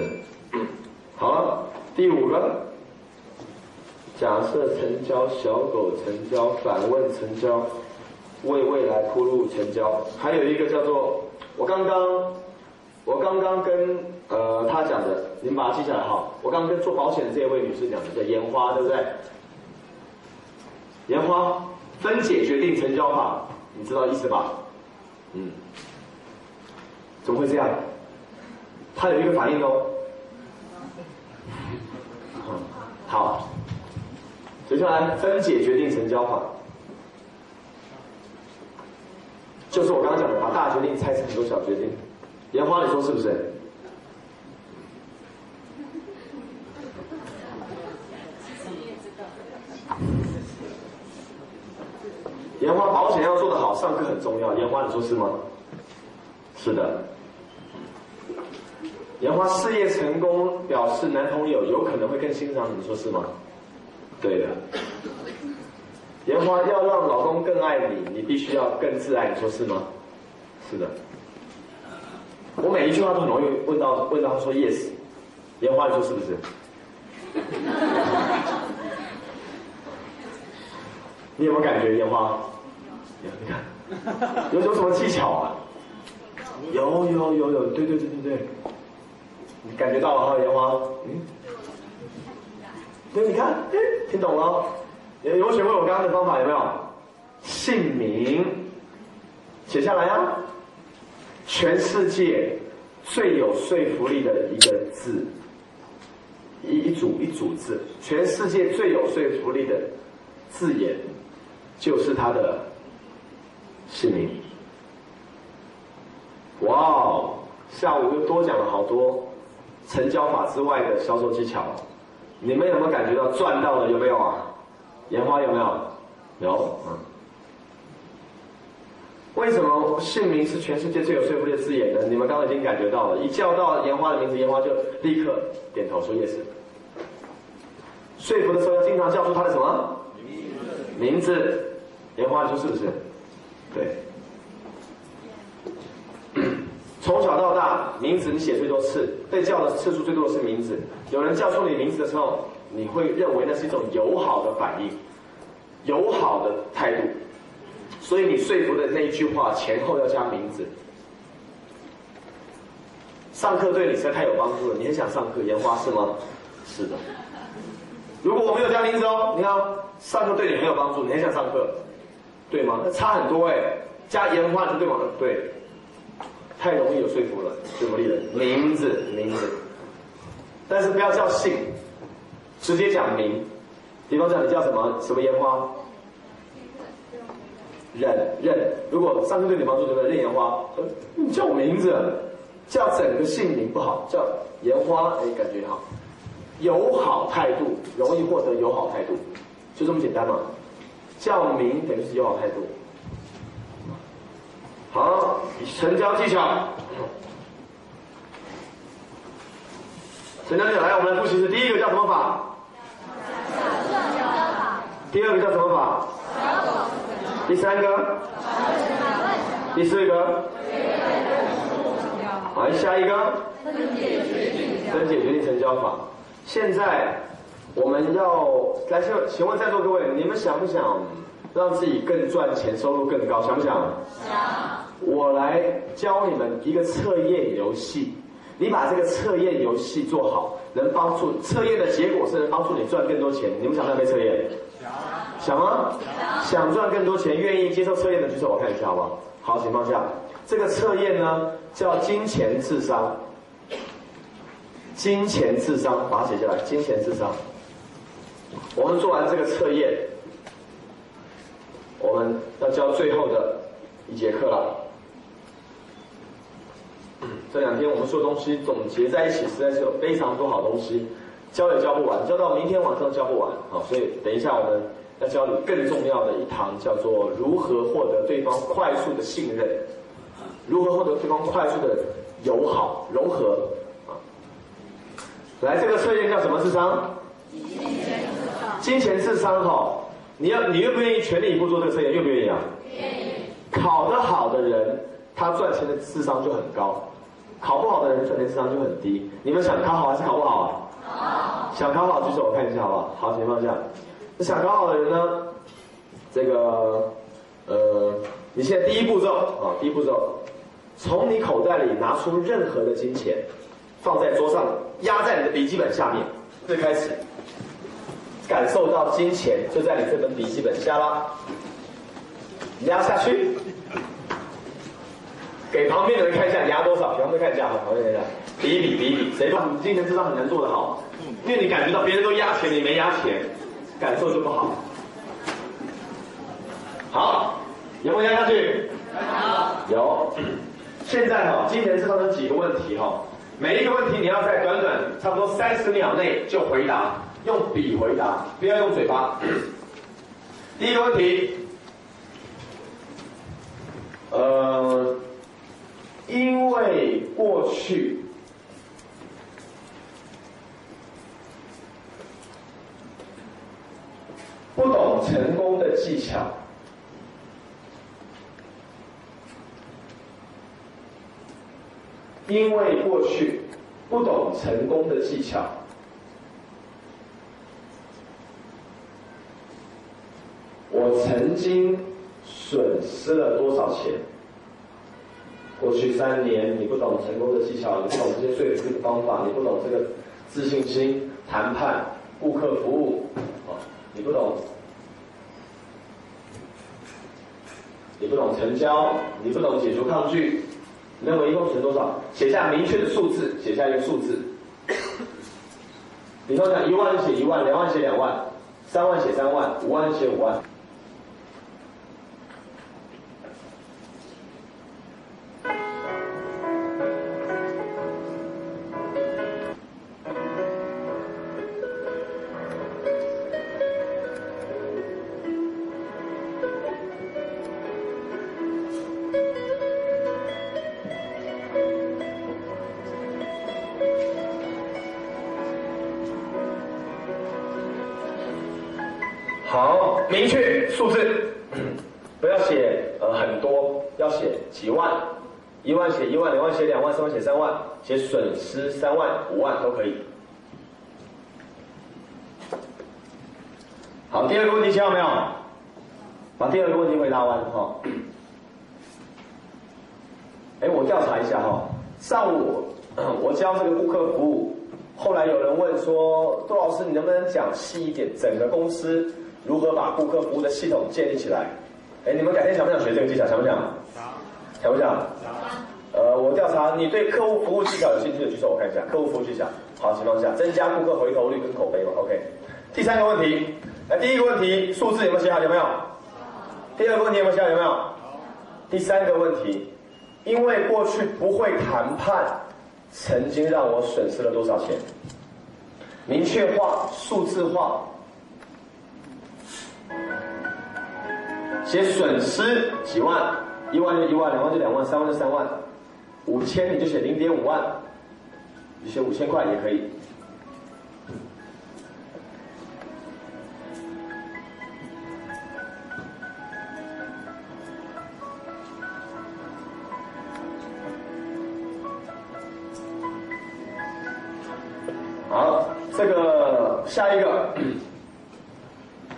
是。好了，第五个，假设成交，小狗成交，反问成交，为未来铺路成交。还有一个叫做，我刚刚，我刚刚跟呃他讲的，你们把它记下来哈。我刚刚跟做保险的这位女士讲的，叫烟花，对不对？烟花分解决定成交法，你知道意思吧？嗯。怎么会这样？它有一个反应哦。好，接下来分解决定成交法，就是我刚刚讲的，把大决定拆成很多小决定。烟花，你说是不是？烟花保险要做得好，上课很重要。烟花，你说是吗？是的。莲花事业成功，表示男朋友有可能会更欣赏你，说是吗？对的。莲花要让老公更爱你，你必须要更自爱，你说是吗？是的。我每一句话都很容易问到问到他说 yes，莲花你说是不是？你有没有感觉莲花？你看，有有什么技巧啊？有有有有，对对对对对。你感觉到了哈，烟花，嗯，对，你看，听懂了？有有学会我刚刚的方法有没有？姓名写下来呀。全世界最有说服力的一个字，一一组一组字，全世界最有说服力的字眼，就是他的姓名。哇哦，下午又多讲了好多。成交法之外的销售技巧，你们有没有感觉到赚到了？有没有啊？烟花有没有？有，嗯。为什么姓名是全世界最有说服力的字眼呢？你们刚刚已经感觉到了，一叫到烟花的名字，烟花就立刻点头说 yes。说服的时候经常叫出他的什么名字？烟花说是不是？对。从小到大，名字你写最多次，被叫的次数最多的是名字。有人叫出你名字的时候，你会认为那是一种友好的反应，友好的态度。所以你说服的那一句话前后要加名字。上课对你实在太有帮助了，你很想上课，烟花是吗？是的。如果我没有加名字哦，你看上课对你很有帮助，你很想上课，对吗？那差很多哎，加烟花就对吗？对。太容易有说服了，说服力的名字名字，但是不要叫姓，直接讲名。比方讲你叫什么什么烟花，忍忍。如果上课对你帮助，对不对？任烟花，你叫我名字，叫整个姓名不好，叫烟花，哎，感觉好，友好态度容易获得友好态度，就这么简单嘛。叫名等于是友好态度。好，成交技巧。成交技巧，来，我们来复习是第一个叫什么法？第二个叫什么法？第三个？第四个？好，下一个？分解决定。分解决定成交法。现在我们要来，请请问在座各位，你们想不想让自己更赚钱，收入更高？想不想？想。我来教你们一个测验游戏，你把这个测验游戏做好，能帮助测验的结果是能帮助你赚更多钱。你们想不想被测验？想。想吗？想。想赚更多钱，愿意接受测验的举手，我看一下好不好？好请放下，这个测验呢叫金钱智商。金钱智商，把它写下来。金钱智商。我们做完这个测验，我们要教最后的一节课了。这两天我们说东西总结在一起，实在是有非常多好东西，教也教不完，教到明天晚上教不完啊！所以等一下我们要教你更重要的一堂，叫做如何获得对方快速的信任，如何获得对方快速的友好融合啊！来，这个测验叫什么智商？金钱智商。金钱智商哈，你要你愿不愿意全力以赴做这个测验？愿不愿意啊？愿意。考得好的人，他赚钱的智商就很高。考不好的人赚钱智商就很低。你们想考好还是考不好啊？好。想考好举手，我看一下好不好？好，请放下。那想考好的人呢？这个，呃，你现在第一步骤啊，第一步骤，从你口袋里拿出任何的金钱，放在桌上，压在你的笔记本下面。最开始，感受到金钱就在你这本笔记本下啦，压下去。给旁边的人看一下，压多少？给旁边看一下，好，旁边看一下，比一比，比一比，谁说你今天知道很难做得好？因为你感觉到别人都压钱，你没压钱，感受就不好。好，有没有压下去？有。有。现在哈，金钱智商有几个问题哈，每一个问题你要在短短差不多三十秒内就回答，用笔回答，不要用嘴巴。第一个问题，呃。因为过去不懂成功的技巧，因为过去不懂成功的技巧，我曾经损失了多少钱？过去三年，你不懂成功的技巧，你不懂这些说服的方法，你不懂这个自信心、谈判、顾客服务，啊，你不懂，你不懂成交，你不懂解除抗拒，你认为一共存多少？写下明确的数字，写下一个数字。你说讲一万就写一万，两万写两万，三万写三万，五万写五万。写损失三万、五万都可以。好，第二个问题写好没有？把第二个问题回答完哈。哎，我调查一下哈，上午 我教这个顾客服务，后来有人问说，杜老师你能不能讲细一点，整个公司？如何把顾客服务的系统建立起来？哎，你们改天想不想学这个技巧？想不想？想。想不想？我调查你对客户服务技巧有兴趣的举手，我看一下客户服务技巧。好，情况下增加顾客回头率跟口碑嘛。OK。第三个问题，那第一个问题数字有没有写好？有没有？第二个问题有没有写好？有没有？第三个问题，因为过去不会谈判，曾经让我损失了多少钱？明确化，数字化。写损失几万，一万就一万，两万就两万，三万就三万，五千你就写零点五万，你写五千块也可以。好，这个下一个，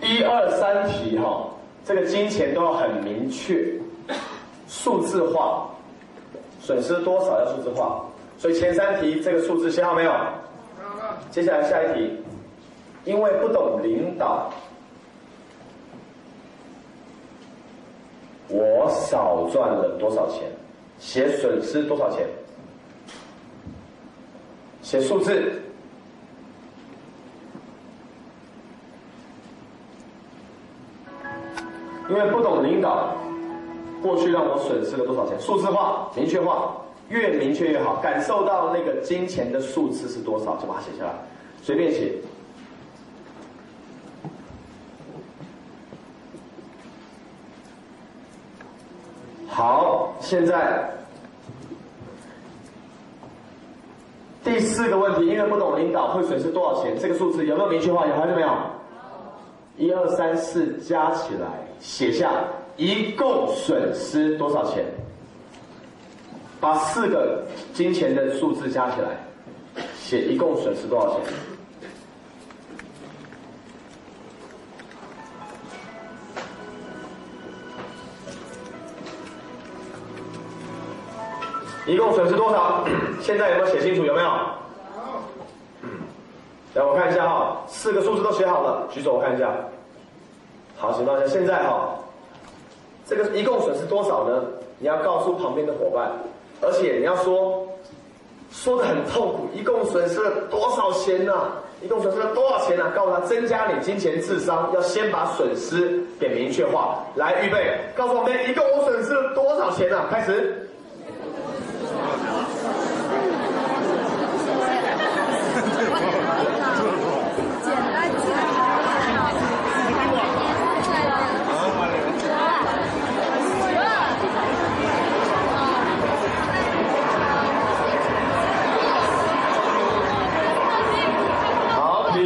一二三题哈。这个金钱都要很明确，数字化，损失多少要数字化，所以前三题这个数字写好没有？接下来下一题，因为不懂领导，我少赚了多少钱？写损失多少钱？写数字。因为不懂领导，过去让我损失了多少钱？数字化、明确化，越明确越好。感受到那个金钱的数字是多少，就把它写下来，随便写。好，现在第四个问题，因为不懂领导会损失多少钱？这个数字有没有明确化？有还是没有？一二三四加起来，写下一共损失多少钱？把四个金钱的数字加起来，写一共损失多少钱？一共损失多少？现在有没有写清楚？有没有？来，我看一下哈，四个数字都写好了，举手我看一下。好，请大家现在哈，这个一共损失多少呢？你要告诉旁边的伙伴，而且你要说，说的很痛苦，一共损失了多少钱呢？一共损失了多少钱呢？告诉他增加你金钱智商，要先把损失给明确化。来，预备，告诉我们一共我损失了多少钱呢？开始。好，停。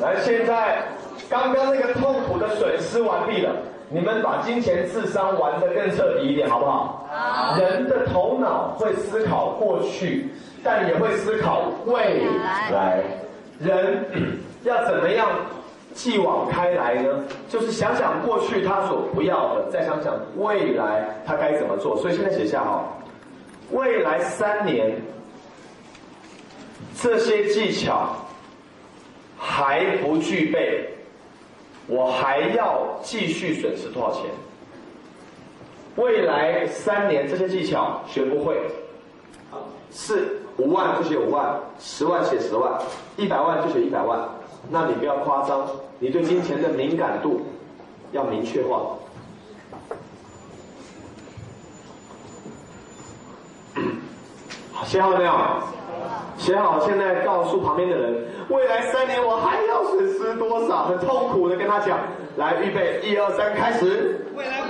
来，现在刚刚那个痛苦的损失完毕了，你们把金钱智商玩得更彻底一点，好不好？好。人的头脑会思考过去，但也会思考未来。人要怎么样继往开来呢？就是想想过去他所不要的，再想想未来他该怎么做。所以现在写下哈，未来三年这些技巧还不具备，我还要继续损失多少钱？未来三年这些技巧学不会，是五万就写五万，十万写十万，一百万就写一百万。那你不要夸张，你对金钱的敏感度要明确化。好，写好了没有？写好，现在告诉旁边的人，未来三年我还要损失多少？很痛苦的跟他讲。来，预备，一二三，开始。未来，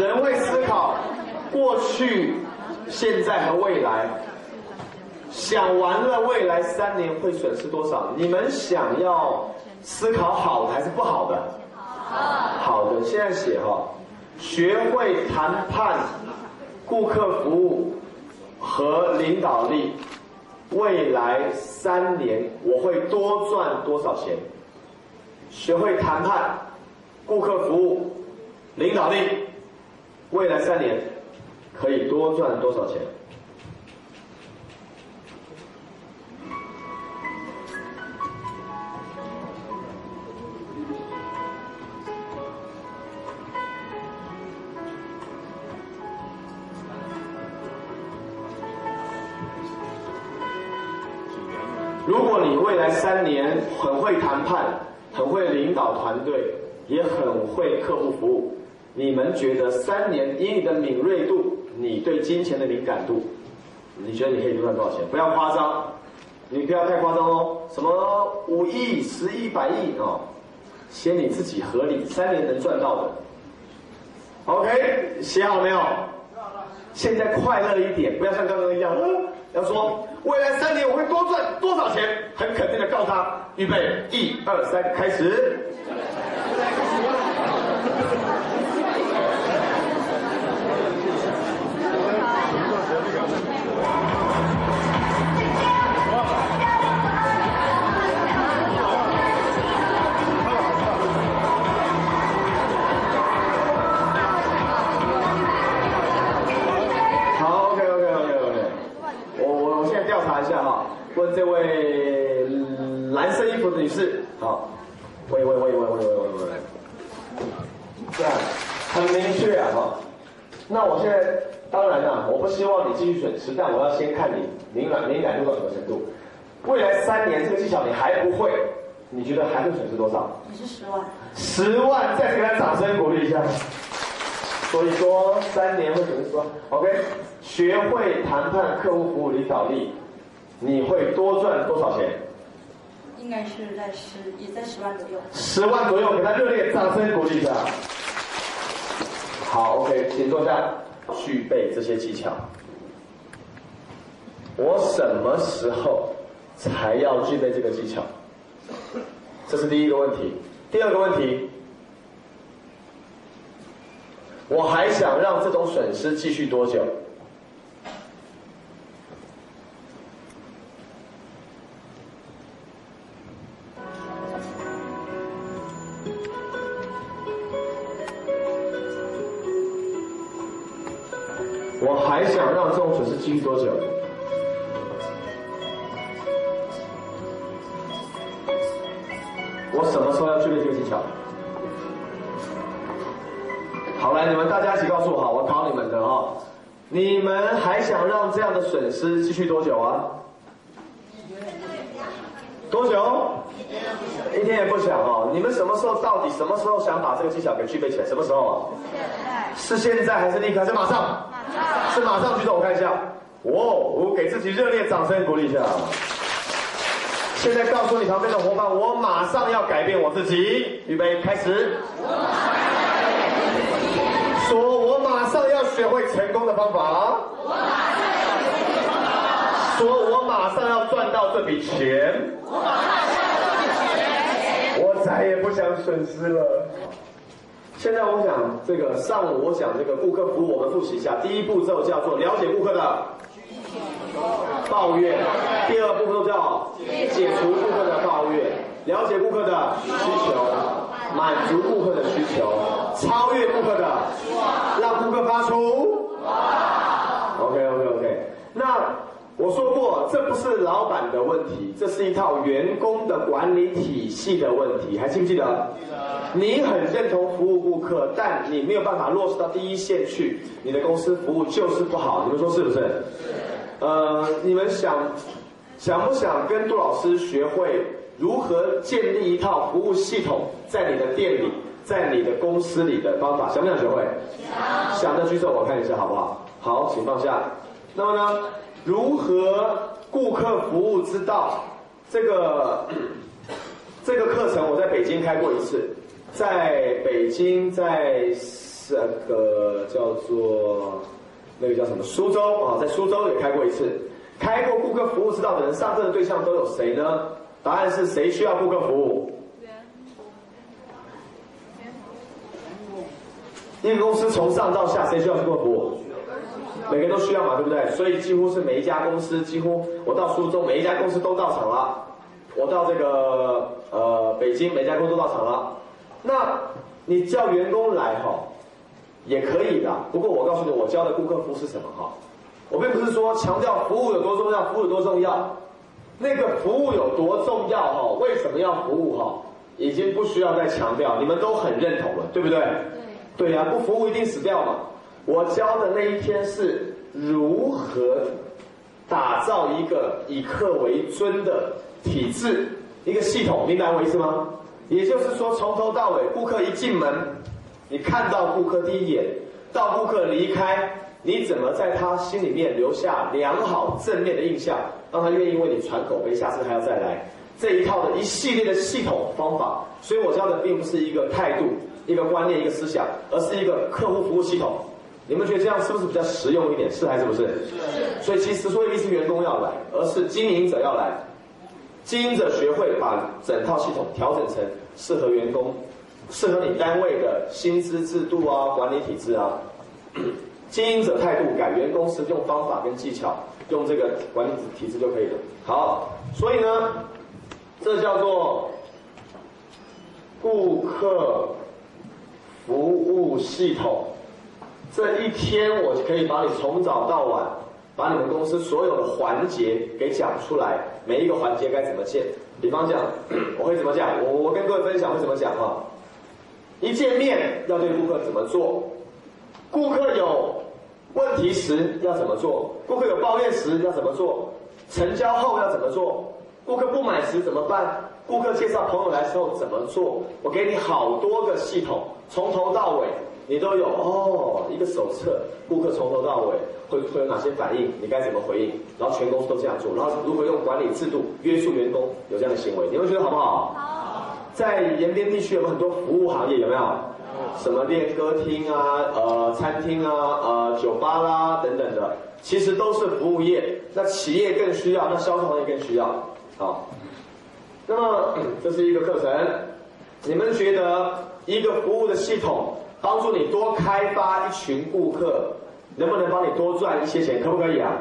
人会思考过去、现在和未来。想完了未来三年会损失多少？你们想要思考好的还是不好的？好的，现在写哈，学会谈判、顾客服务和领导力。未来三年我会多赚多少钱？学会谈判、顾客服务、领导力，未来三年可以多赚多少钱？年很会谈判，很会领导团队，也很会客户服务，你们觉得三年以你的敏锐度，你对金钱的敏感度，你觉得你可以赚多少钱？不要夸张，你不要太夸张哦。什么五亿、十亿、百亿哦，写你自己合理，三年能赚到的。OK，写好没有？现在快乐一点，不要像刚刚一样，要说未来三年我会多赚多少钱，很肯定的告诉他，预备，一二三，开始。继续损失，但我要先看你敏感敏感度到什么程度。未来三年这个技巧你还不会，你觉得还会损失多少？你是十万，十万，再次给他掌声鼓励一下。所以说三年会损失多？OK，学会谈判、客户服务、领导力，你会多赚多少钱？应该是在十，也在十万左右。十万左右，给他热烈掌声鼓励一下。好，OK，请坐下，具备这些技巧。我什么时候才要具备这个技巧？这是第一个问题。第二个问题，我还想让这种损失继续多久？我还想让这种损失继续多久？技巧？好，来，你们大家一起告诉我，好，我考你们的哦。你们还想让这样的损失继续多久啊？多久？一天也不想哦。你们什么时候到底什么时候想把这个技巧给具备起来？什么时候啊？是现在还是立刻？是马上？是马上举手，我看一下。哇，我给自己热烈掌声鼓励一下。现在告诉你旁边的伙伴，我马上要改变我自己。预备，开始。说，我马上要学会成功的方法。说，我马上要赚到这笔钱。我再也不想损失了。现在我想这个上午我讲这个顾客服务，我们复习一下。第一步骤叫做了解顾客的抱怨，第二步骤叫解除顾客的抱怨，了解顾客的需求，满足顾客的需求，超越顾客的，让顾客发出。OK OK OK，那。我说过，这不是老板的问题，这是一套员工的管理体系的问题，还记不记得？记得。你很认同服务顾客，但你没有办法落实到第一线去，你的公司服务就是不好。你们说是不是？是。呃，你们想想不想跟杜老师学会如何建立一套服务系统，在你的店里，在你的公司里的方法？想不想学会？想。想的举手，我看一下好不好？好，请放下。那么呢？如何顾客服务之道？这个 这个课程我在北京开过一次，在北京，在这个叫做那个叫什么苏州啊，在苏州也开过一次。开过顾客服务之道的人，上课的对象都有谁呢？答案是谁需要顾客服务？一个公司从上到下，谁需要顾客服务？每个都需要嘛，对不对？所以几乎是每一家公司，几乎我到苏州，每一家公司都到场了。我到这个呃北京，每家公司都到场了。那你叫员工来哈，也可以的。不过我告诉你，我教的顾客服务是什么哈？我并不是说强调服务有多重要，服务有多重要。那个服务有多重要哈？为什么要服务哈？已经不需要再强调，你们都很认同了，对不对？对。对呀，不服务一定死掉嘛。我教的那一天是如何打造一个以客为尊的体制，一个系统，明白我意思吗？也就是说，从头到尾，顾客一进门，你看到顾客第一眼，到顾客离开，你怎么在他心里面留下良好正面的印象，让他愿意为你传口碑，下次还要再来？这一套的一系列的系统方法，所以我教的并不是一个态度、一个观念、一个思想，而是一个客户服务系统。你们觉得这样是不是比较实用一点？是还是不是？是。所以其实说一定是员工要来，而是经营者要来。经营者学会把整套系统调整成适合员工、适合你单位的薪资制度啊、管理体制啊。经营者态度改，员工是用方法跟技巧，用这个管理体制就可以了。好，所以呢，这叫做顾客服务系统。这一天，我可以把你从早到晚，把你们公司所有的环节给讲出来，每一个环节该怎么建。比方讲，我会怎么讲？我我跟各位分享会怎么讲哈？一见面要对顾客怎么做？顾客有问题时要怎么做？顾客有抱怨时要怎么做？成交后要怎么做？顾客不买时怎么办？顾客介绍朋友来时候怎么做？我给你好多个系统，从头到尾。你都有哦，一个手册，顾客从头到尾会会有哪些反应，你该怎么回应？然后全公司都这样做，然后如何用管理制度约束员工有这样的行为？你们觉得好不好？好。在延边地区有很多服务行业，有没有？什么练歌厅啊、呃餐厅啊、呃酒吧啦等等的，其实都是服务业。那企业更需要，那销售行业更需要。好，那么 这是一个课程，你们觉得一个服务的系统帮助你多开发一群顾客？能不能帮你多赚一些钱？可不可以啊？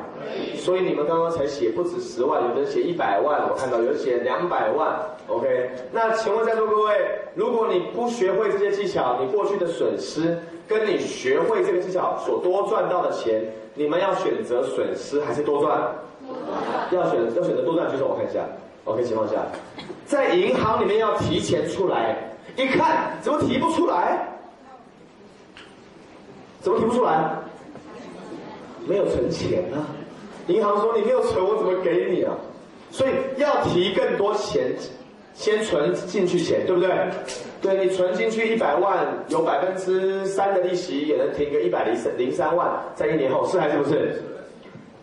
所以你们刚刚才写不止十万，有的写一百万，我看到有的写两百万。OK，那请问在座各位，如果你不学会这些技巧，你过去的损失跟你学会这个技巧所多赚到的钱，你们要选择损失还是多赚？要选要选择多赚，举手我看一下。OK 情况下，在银行里面要提钱出来，一看怎么提不出来？怎么提不出来？没有存钱啊！银行说你没有存，我怎么给你啊？所以要提更多钱，先存进去钱，对不对？对你存进去一百万，有百分之三的利息，也能提个一百零三零三万，在一年后是还是不是？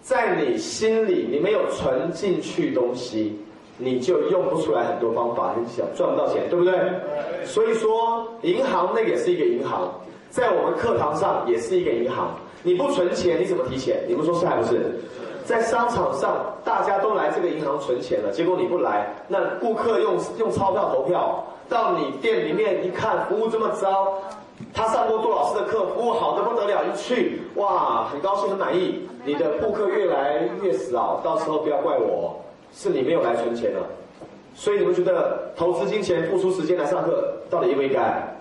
在你心里，你没有存进去东西，你就用不出来很多方法，你想赚不到钱，对不对？所以说，银行那个也是一个银行，在我们课堂上也是一个银行。你不存钱，你怎么提钱？你们说是还不是？在商场上，大家都来这个银行存钱了，结果你不来，那顾客用用钞票投票，到你店里面一看，服务这么糟，他上过杜老师的课，服务好的不得了，一去哇，很高兴很满意，你的顾客越来越少，到时候不要怪我，是你没有来存钱了。所以你们觉得投资金钱、付出时间来上课，到底应不应该？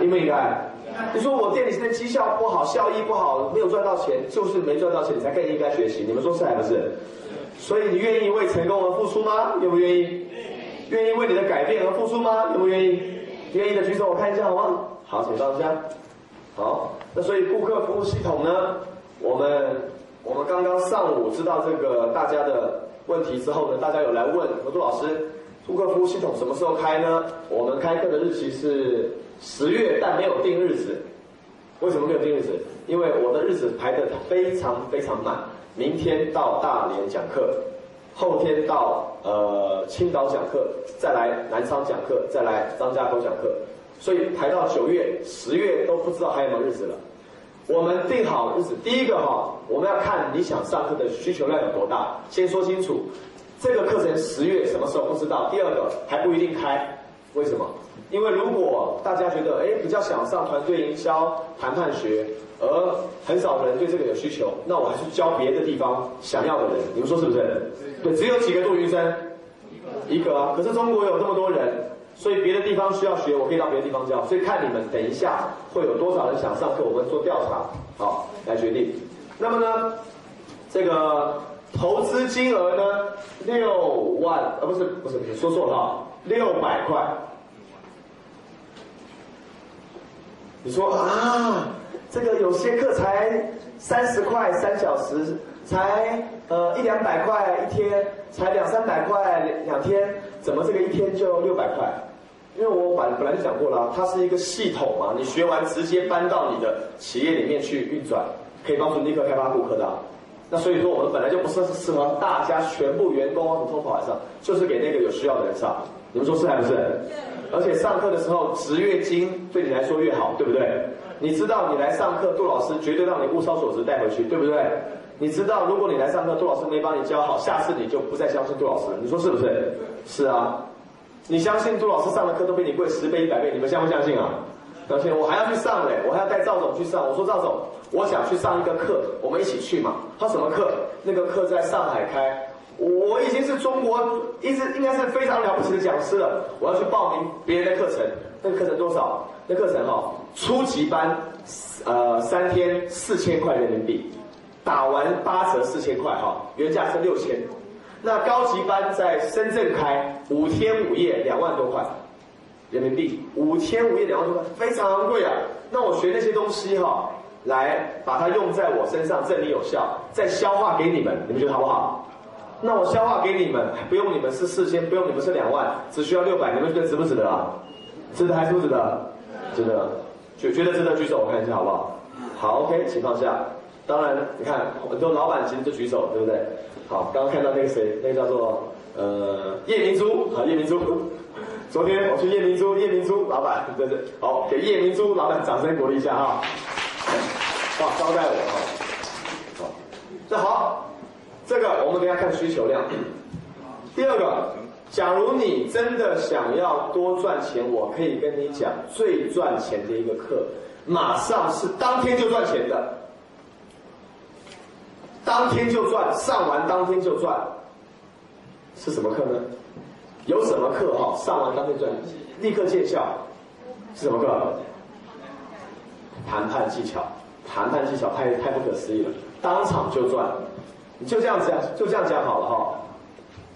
应不应该？你说我店里现在绩效不好，效益不好，没有赚到钱，就是没赚到钱，你才更应该学习。你们说是还不是？所以你愿意为成功而付出吗？愿不愿意？愿意为你的改变而付出吗？愿不愿意？愿意的举手，我看一下好吗？好，请上一下。好，那所以顾客服务系统呢？我们我们刚刚上午知道这个大家的问题之后呢，大家有来问何杜老师，顾客服务系统什么时候开呢？我们开课的日期是。十月，但没有定日子。为什么没有定日子？因为我的日子排得非常非常满。明天到大连讲课，后天到呃青岛讲课，再来南昌讲课，再来张家口讲课，所以排到九月、十月都不知道还有没有日子了。我们定好日子，第一个哈，我们要看你想上课的需求量有多大，先说清楚。这个课程十月什么时候不知道，第二个还不一定开，为什么？因为如果大家觉得哎比较想上团队营销、谈判学，而很少人对这个有需求，那我还是教别的地方想要的人，你们说是不是？对，只有几个杜云生，一个啊。可是中国有这么多人，所以别的地方需要学，我可以到别的地方教。所以看你们等一下会有多少人想上课，我们做调查，好来决定。那么呢，这个投资金额呢，六万啊不是不是说错了，六百块。你说啊，这个有些课才三十块三小时，才呃一两百块一天，才两三百块两天，怎么这个一天就六百块？因为我本本来就讲过了，它是一个系统嘛，你学完直接搬到你的企业里面去运转，可以帮助立刻开发顾客的。那所以说我们本来就不是适合大家全部员工统统跑来上，就是给那个有需要的人上。你们说是还不是？而且上课的时候，值越精对你来说越好，对不对？你知道你来上课，杜老师绝对让你物超所值带回去，对不对？你知道如果你来上课，杜老师没帮你教好，下次你就不再相信杜老师，你说是不是？是啊，你相信杜老师上的课都比你贵十倍一百倍，你们相不相信啊？相信，我还要去上嘞，我还要带赵总去上。我说赵总，我想去上一个课，我们一起去嘛。他什么课？那个课在上海开。我已经是中国一直应该是非常了不起的讲师了，我要去报名别人的课程。那个课程多少？那课程哈，初级班，呃，三天四千块人民币，打完八折四千块哈，原价是六千。那高级班在深圳开，五天五夜两万多块人民币，五天五夜两万多块，非常贵啊。那我学那些东西哈，来把它用在我身上，证明有效，再消化给你们，你们觉得好不好？那我消化给你们，不用你们是四千，不用你们是两万，只需要六百，你们觉得值不值得啊？值得还是不值得？值得，觉觉得值得举手，我看一下好不好？好，OK，请放下，当然你看很多老板其实就举手，对不对？好，刚刚看到那个谁，那个叫做呃叶明珠，好叶明珠，昨天我去夜明珠，夜明珠老板，对对，好，给夜明珠老板掌声鼓励一下哈。哇，招待我哈。好，那好，这个我们等下看需求量。第二个，假如你真的想要多赚钱，我可以跟你讲最赚钱的一个课，马上是当天就赚钱的，当天就赚，上完当天就赚，是什么课呢？有什么课哈？上完当天赚，立刻见效，是什么课？谈判技巧，谈判技巧太太不可思议了，当场就赚，你就这样讲，就这样讲好了哈。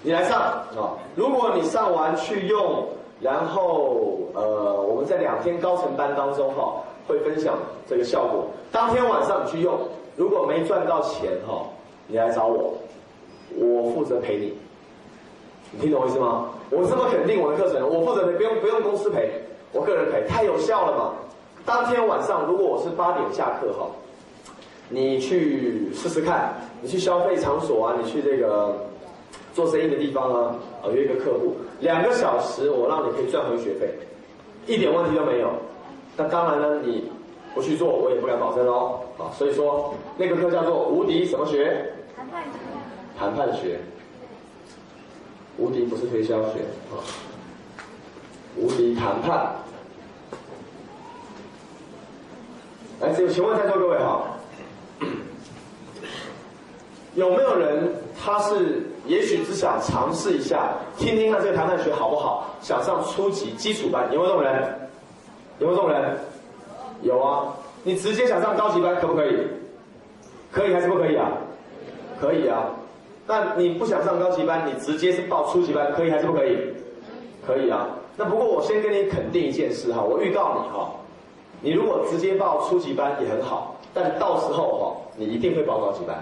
你来上啊！如果你上完去用，然后呃，我们在两天高层班当中哈，会分享这个效果。当天晚上你去用，如果没赚到钱哈，你来找我，我负责赔你。你听懂我意思吗？我这么肯定我的课程，我负责，不用不用公司赔，我个人赔，太有效了嘛。当天晚上如果我是八点下课哈，你去试试看，你去消费场所啊，你去这个做生意的地方啊，啊约一个客户，两个小时我让你可以赚回学费，一点问题都没有。那当然呢，你不去做我也不敢保证哦。啊，所以说那个课叫做无敌什么学？谈判学。谈判学。无敌不是推销学啊，无敌谈判。来，请请问在座各位哈，有没有人他是也许只想尝试一下，听听看这个谈判学好不好，想上初级基础班？有没有这种人？有没有这种人？有啊，你直接想上高级班可不可以？可以还是不可以啊？可以啊。那你不想上高级班，你直接是报初级班，可以还是不可以？可以啊。那不过我先跟你肯定一件事哈，我预告你哈，你如果直接报初级班也很好，但到时候哈，你一定会报高级班。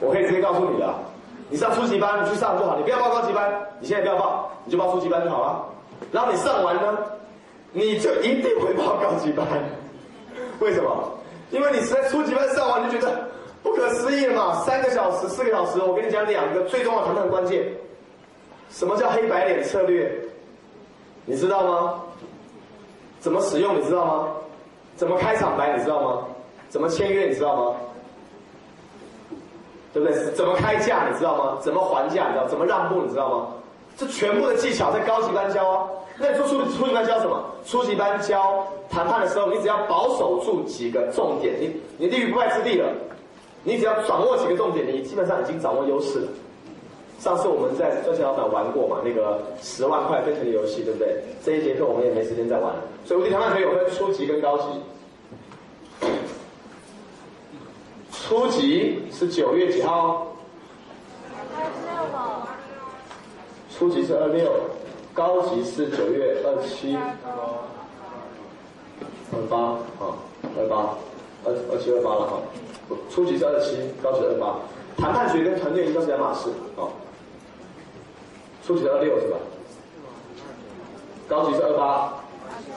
我可以直接告诉你的，你上初级班你去上就好，你不要报高级班，你现在不要报，你就报初级班就好了。然后你上完呢，你就一定会报高级班。为什么？因为你在初级班上完就觉得。不可思议嘛！三个小时、四个小时，我跟你讲两个最重要的谈判关键。什么叫黑白脸策略？你知道吗？怎么使用你知道吗？怎么开场白你知道吗？怎么签约你知道吗？对不对？怎么开价你知道吗？怎么还价你知道？怎么让步你知道吗？这全部的技巧在高级班教啊。那你说初初级班教什么？初级班教谈判的时候，你只要保守住几个重点，你你立于不败之地了。你只要掌握几个重点，你基本上已经掌握优势了。上次我们在赚钱老板玩过嘛，那个十万块分成的游戏，对不对？这一节课我们也没时间再玩了。所以无敌谈判可以有分初级跟高级。初级是九月几号？初级是二六，高级是九月二七。二八啊，二八，二二七二八了哈。初级是二七，高级二八。谈判学跟团队营销是两码事啊。初级是二六是吧？高级是二八，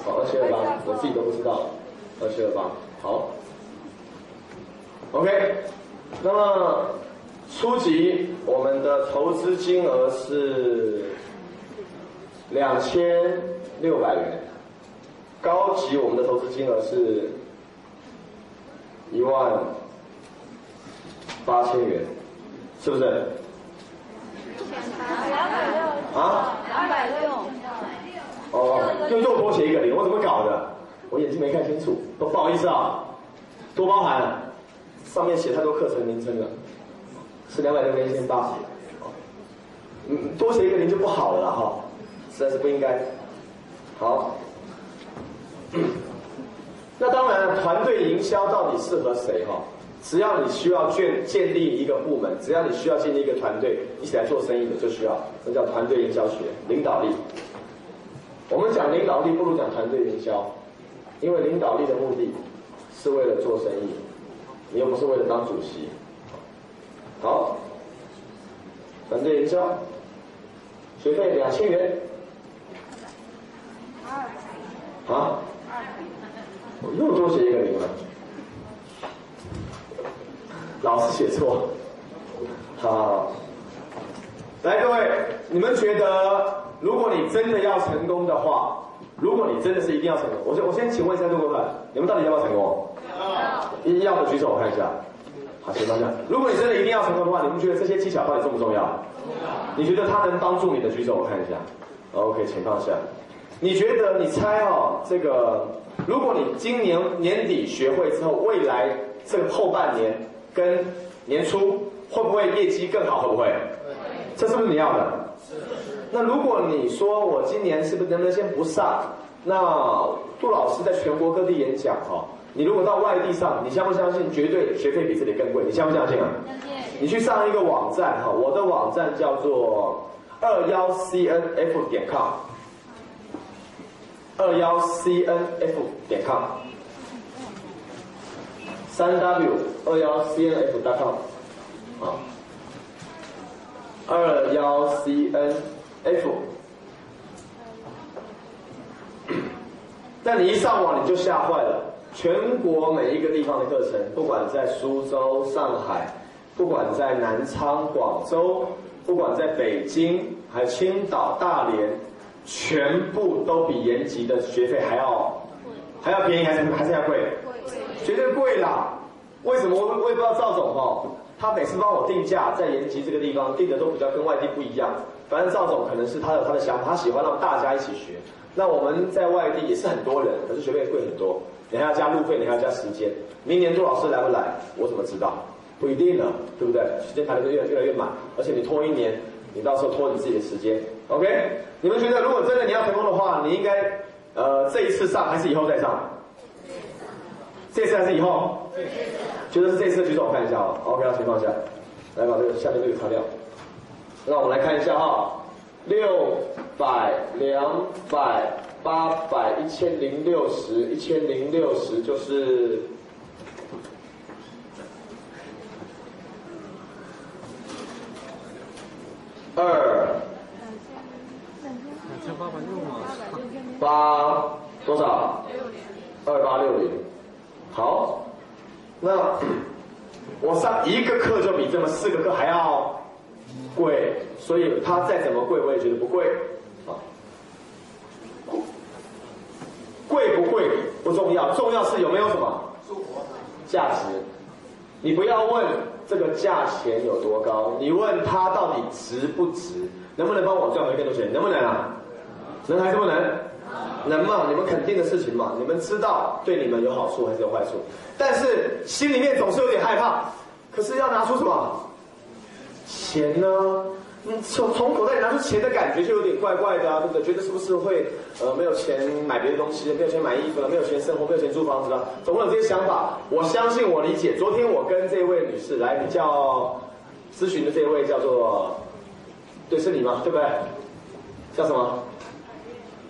好，二七二八，我自己都不知道，二七二八，好。OK，那么初级我们的投资金额是两千六百元，高级我们的投资金额是一万。八千元，是不是？两百六。啊？两百六。哦，又又多写一个零，我怎么搞的？我眼睛没看清楚，不不好意思啊。多包涵，上面写太多课程名称了，是两百六跟一千八。嗯，多写一个零就不好了哈，实在是不应该。好。那当然，团队营销到底适合谁哈？只要你需要建建立一个部门，只要你需要建立一个团队一起来做生意的，就需要，这叫团队营销学，领导力。我们讲领导力不如讲团队营销，因为领导力的目的是为了做生意，你又不是为了当主席。好，团队营销，学费两千元。啊？我又多写一个零了。老是写错，好，来各位，你们觉得如果你真的要成功的话，如果你真的是一定要成功，我先我先请问一下陆哥们，你们到底要不要成功？要。要的举手我看一下。好，请放下。如果你真的一定要成功的话，你们觉得这些技巧到底重不重要？你觉得它能帮助你的举手我看一下。OK，请放下。你觉得你猜哦，这个如果你今年年底学会之后，未来这后半年跟年初会不会业绩更好？会不会？这是不是你要的？是。那如果你说我今年是不是能不能先不上？那杜老师在全国各地演讲哈，你如果到外地上，你相不相信绝对学费比这里更贵？你相不相信啊？相信。你去上一个网站哈，我的网站叫做二幺 cnf 点 com。二幺 c n f 点 com，三 w 二幺 c n f 点 com，啊，二幺 c n f，但你一上网你就吓坏了，全国每一个地方的课程，不管在苏州、上海，不管在南昌、广州，不管在北京，还青岛、大连。全部都比延吉的学费还要还要便宜，还是还是要贵？绝对贵啦！为什么？我我也不知道赵总哦，他每次帮我定价，在延吉这个地方定的都比较跟外地不一样。反正赵总可能是他有他的想法，他喜欢让大家一起学。那我们在外地也是很多人，可是学费贵很多，你还要加路费，你还要加时间。明年杜老师来不来？我怎么知道？不一定呢，对不对？时间排的越越来越满，而且你拖一年。你到时候拖你自己的时间，OK？你们觉得如果真的你要成功的话，你应该，呃，这一次上还是以后再上？这次还是以后？觉得是这次举手我看一下啊，OK，情况下，来把这个下面这个擦掉。那我们来看一下哈，六百、两百、八百、一千零六十，一千零六十就是。二两千八百六吗？八多少？二八六零。好，那我上一个课就比这么四个课还要贵，所以它再怎么贵我也觉得不贵。啊，贵不贵不重要，重要是有没有什么价值。你不要问。这个价钱有多高？你问他到底值不值？能不能帮我赚回更多钱？能不能啊？能还是不能？能嘛？你们肯定的事情嘛？你们知道对你们有好处还是有坏处？但是心里面总是有点害怕。可是要拿出什么钱呢？嗯，从从口袋里拿出钱的感觉就有点怪怪的啊，对不对？觉得是不是会呃没有钱买别的东西，没有钱买衣服了，没有钱生活，没有钱租房子了，总会有这些想法。我相信我理解。昨天我跟这位女士来比较咨询的这位叫做，对，是你吗？对不对？叫什么？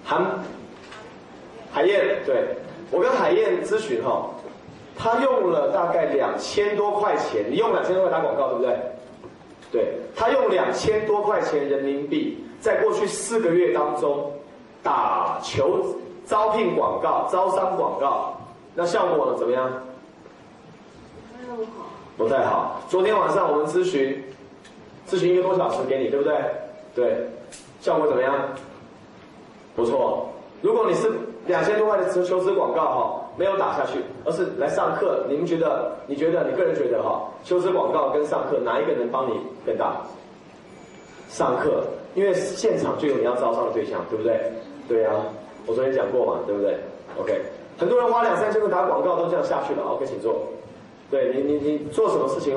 韩海燕，对我跟海燕咨询哈，她用了大概两千多块钱，你用两千多块打广告，对不对？对他用两千多块钱人民币，在过去四个月当中，打求招聘广告、招商广告，那效果？怎么样？不太好。昨天晚上我们咨询，咨询一个多小时给你，对不对？对，效果怎么样？不错。如果你是两千多块的求求职广告哈。没有打下去，而是来上课。你们觉得？你觉得？你个人觉得哈？求职广告跟上课哪一个能帮你更大？上课，因为现场就有你要招商的对象，对不对？对呀，我昨天讲过嘛，对不对？OK，很多人花两三千块打广告都这样下去了。OK，请坐。对你，你你做什么事情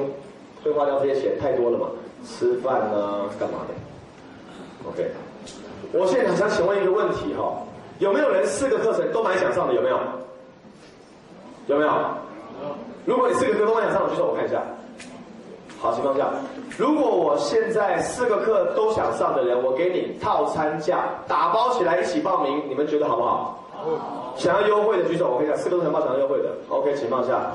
会花掉这些钱？太多了嘛？吃饭啊，干嘛的？OK，我现在想请问一个问题哈，有没有人四个课程都蛮想上的？有没有？有没有？如果你四个课都想上，的举手我看一下。好，情况下，如果我现在四个课都想上的人，我给你套餐价，打包起来一起报名，你们觉得好不好？想要优惠的举手，我看一下，四个都想报想要优惠的。OK，请放下。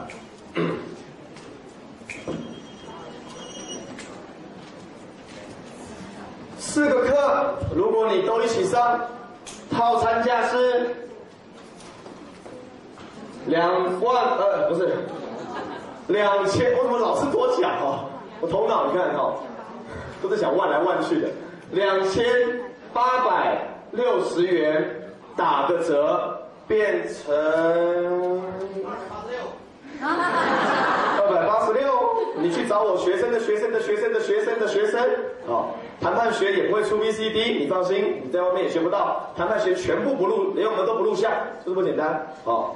四个课，如果你都一起上，套餐价是。两万呃不是，两千我怎么老是多讲哦？我头脑你看哈，都在想万来万去的，两千八百六十元打个折变成二百八十六，二百八十六你去找我学生的学生的学生的学生的学生，哦，谈判学也不会出 VCD，你放心，你在外面也学不到，谈判学全部不录，连我们都不录像，是不是不简单？哦，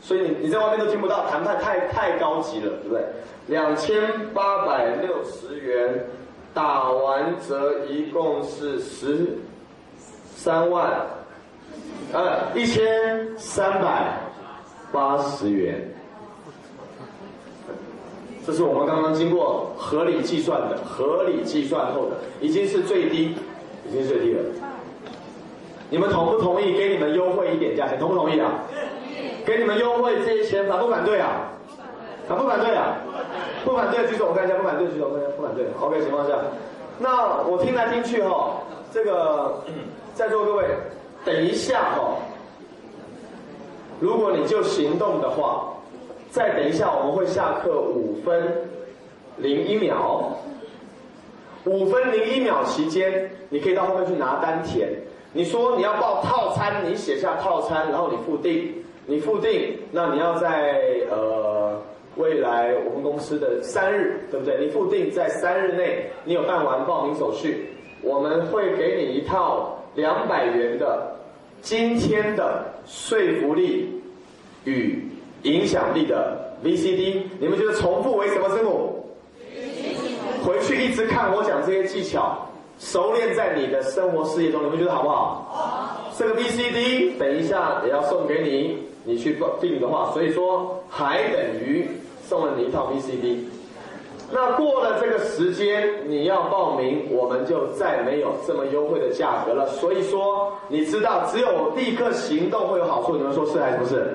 所以你你在外面都听不到，谈判太太高级了，对不对？两千八百六十元，打完折一共是十三万，呃，一千三百八十元。这是我们刚刚经过合理计算的，合理计算后的，已经是最低，已经是最低了。你们同不同意给你们优惠一点价钱？同不同意啊？给你们优惠这些钱，反不反对啊？反不反对啊？不反对举手，我看一下。不反对举手，我看一下。不反对，OK 情况下，那我听来听去哈，这个在座各位，等一下哈，如果你就行动的话。再等一下，我们会下课五分零一秒。五分零一秒期间，你可以到后面去拿单填。你说你要报套餐，你写下套餐，然后你付定。你付定，那你要在呃未来我们公司的三日，对不对？你付定在三日内，你有办完报名手续，我们会给你一套两百元的今天的说服力与。影响力的 VCD，你们觉得重复为什么字母？回去一直看我讲这些技巧，熟练在你的生活事业中，你们觉得好不好？好。这个 VCD 等一下也要送给你，你去报订的话，所以说还等于送了你一套 VCD。那过了这个时间，你要报名，我们就再没有这么优惠的价格了。所以说，你知道只有立刻行动会有好处，你们说是还是不是？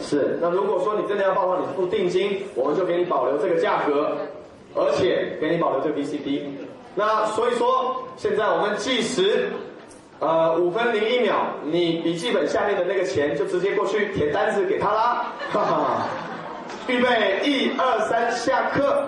是，那如果说你真的要报的话，你付定金，我们就给你保留这个价格，而且给你保留这个 VCD。那所以说，现在我们计时，呃，五分零一秒，你笔记本下面的那个钱就直接过去填单子给他啦。哈哈，预备，一二三，下课。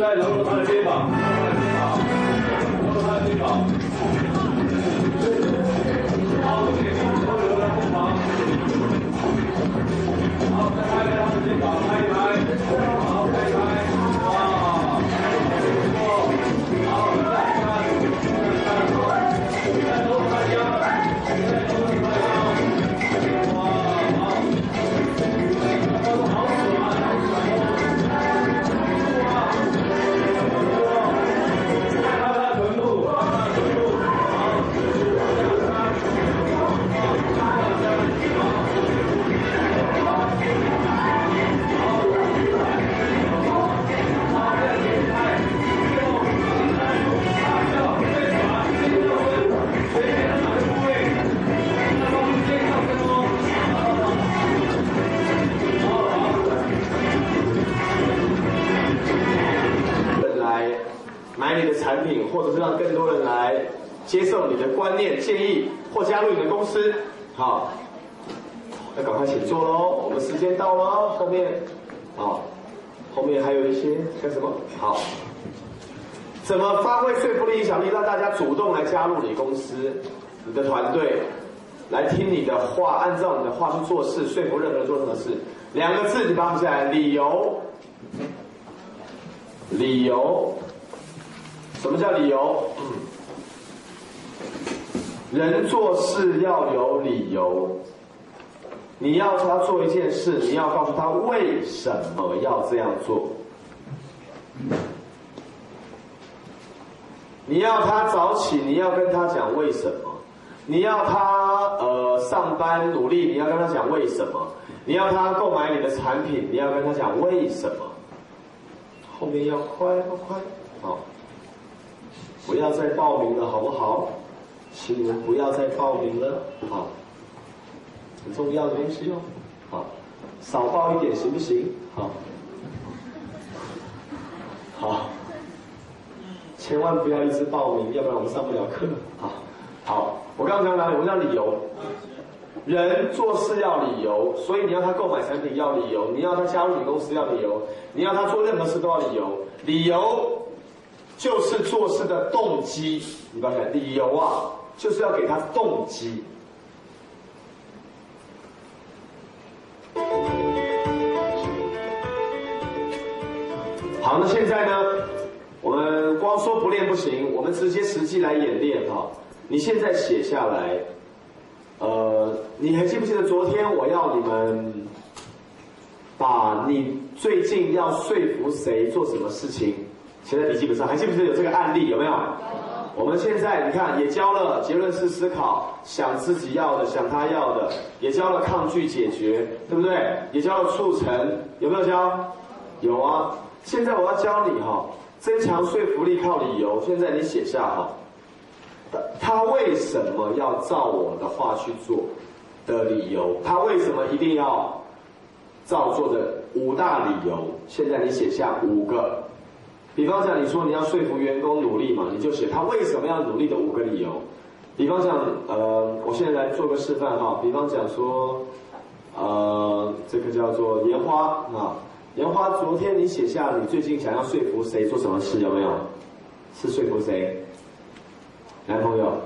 的肩膀，揉揉他的肩膀，揉揉他的肩膀。好，重点，揉揉他的肩膀。好，再拍拍他的肩膀，你公司、你的团队，来听你的话，按照你的话去做事，说服任何人做什么事？两个字，你把它写来：理由。理由。什么叫理由？人做事要有理由。你要他做一件事，你要告诉他为什么要这样做。你要他早起，你要跟他讲为什么。你要他呃上班努力，你要跟他讲为什么？你要他购买你的产品，你要跟他讲为什么？后面要快快快，好，不要再报名了，好不好？请你们不要再报名了，好，很重要的东西哦，好，少报一点行不行？好，好，千万不要一直报名，要不然我们上不了课。好，好，我刚刚讲哪里？我讲理由。人做事要理由，所以你要他购买产品要理由，你要他加入你公司要理由，你要他做任何事都要理由。理由就是做事的动机，你发现理由啊，就是要给他动机。好，那现在呢，说不练不行，我们直接实际来演练哈。你现在写下来。呃，你还记不记得昨天我要你们把你最近要说服谁做什么事情写在笔记本上？还记不记得有这个案例？有没有？我们现在你看也教了结论式思考，想自己要的，想他要的，也教了抗拒解决，对不对？也教了促成，有没有教？有啊。现在我要教你哈，增强说服力靠理由。现在你写下哈。他为什么要照我的话去做的理由？他为什么一定要照做的五大理由？现在你写下五个。比方讲，你说你要说服员工努力嘛，你就写他为什么要努力的五个理由。比方讲，呃，我现在来做个示范哈。比方讲说，呃，这个叫做烟花啊，烟花。昨天你写下你最近想要说服谁做什么事有没有？是说服谁？男朋友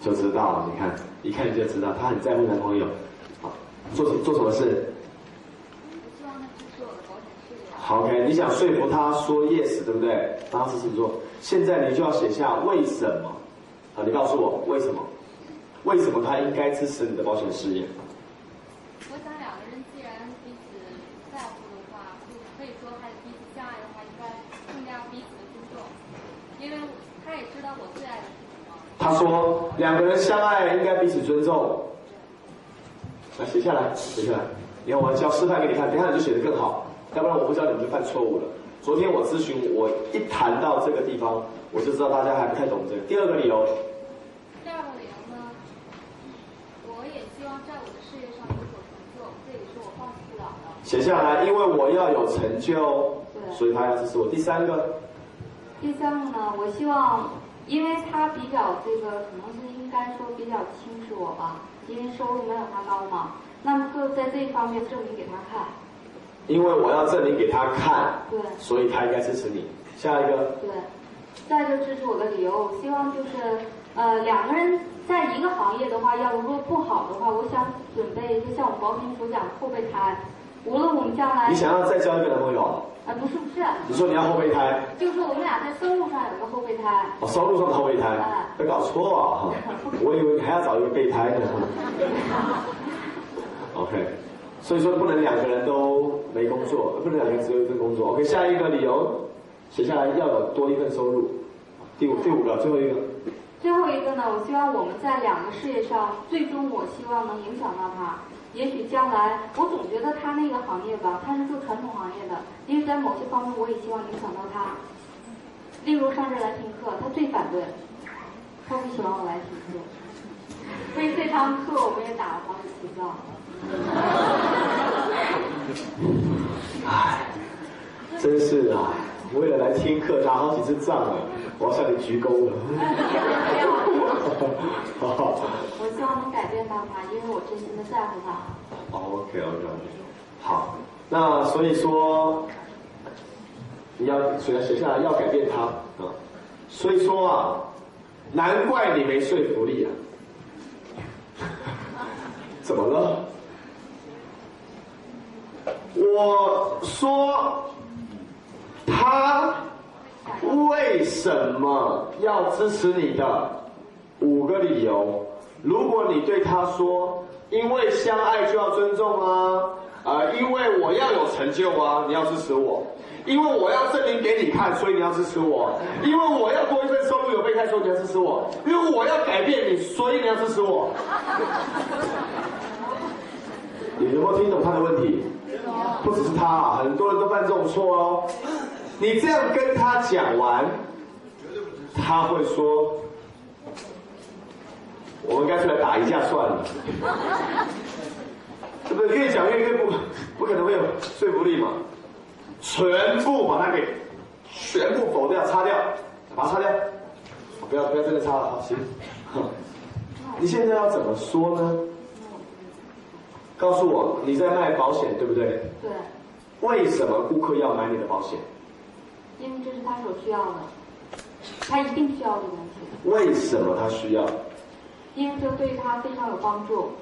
就知道，你看一看你就知道，他很在乎男朋友。好，做做什么事？好，OK，你想说服他说 yes，对不对？当时是做。现在你就要写下为什么。好，你告诉我为什么？为什么他应该支持你的保险事业？我想两个人既然彼此在乎的话，就可以说还彼此相爱的话，应该更加彼此的尊重，因为他也知道我最爱的。他说：“两个人相爱应该彼此尊重。”来写下来，写下来。你看，我教示范给你看，等下你就写得更好。要不然我不知道你们就犯错误了。昨天我咨询，我一谈到这个地方，我就知道大家还不太懂这个。第二个理由。第二个理由呢？我也希望在我的事业上有所成就，这也是我放弃不了的。写下来，因为我要有成就，所以他要支持我。第三个。第三个呢？我希望。因为他比较这个，可能是应该说比较轻视我吧，因为收入没有他高嘛。那么就在这一方面证明给他看。因为我要证明给他看。对。所以他应该支持你。下一个。对。再就支持我的理由，我希望就是呃两个人在一个行业的话，要如果不好的话，我想准备就像我们保险所讲后备胎，无论我们将来。你想要再交一个男朋友？啊，不是不是，你说你要后备胎，就是我们俩在收入上有个后备胎。哦，收入上的后备胎，别搞错啊！我以为你还要找一个备胎呢。OK，所以说不能两个人都没工作，不能两个人只有一份工作。OK，下一个理由写下来要有多一份收入。第五第五个最后一个。最后一个呢，我希望我们在两个事业上，最终我希望能影响到他。也许将来，我总觉得他那个行业吧，他是做传统行业的，因为在某些方面我也希望影响到他。例如上这来听课，他最反对，他不喜欢我来听课。所以这堂课我们也打了好几次仗。唉，真是啊，为了来听课打好几次仗了，我要向你鞠躬了。我希望能改变到他，因为我真心的在乎他。OK OK OK，好，那所以说你要写写下来要改变他啊，所以说啊，难怪你没说服力啊，怎么了？我说他为什么要支持你的？五个理由，如果你对他说，因为相爱就要尊重啊，呃，因为我要有成就啊，你要支持我，因为我要证明给你看，所以你要支持我，因为我要多一份收入有被。太说你要支持我，因为我要改变你，所以你要支持我。你能够听懂他的问题？不只是他啊，很多人都犯这种错哦。你这样跟他讲完，他会说：“我们干脆来打一架算了。”对不对？越讲越越不不可能会有说服力嘛。全部把它给全部否掉、擦掉，把它擦掉。不要不要真的擦了，好行。你现在要怎么说呢？告诉我你在卖保险对不对？对。为什么顾客要买你的保险？因为这是他所需要的，他一定需要的东西。为什么他需要？因为这对他非常有帮助。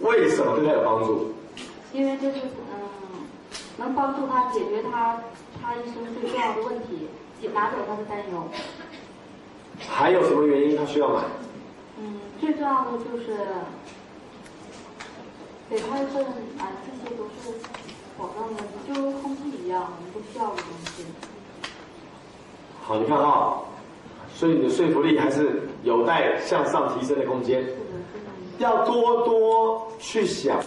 为什么对他有帮助？因为这是嗯，能帮助他解决他他一生最重要的问题，解拿走他的担忧。还有什么原因他需要买？嗯，最重要的就是给他一份啊，这些都是保障的，就跟空气一样，我们不需要的东西。好，你看啊，所以你的说服力还是有待向上提升的空间。要多多去想，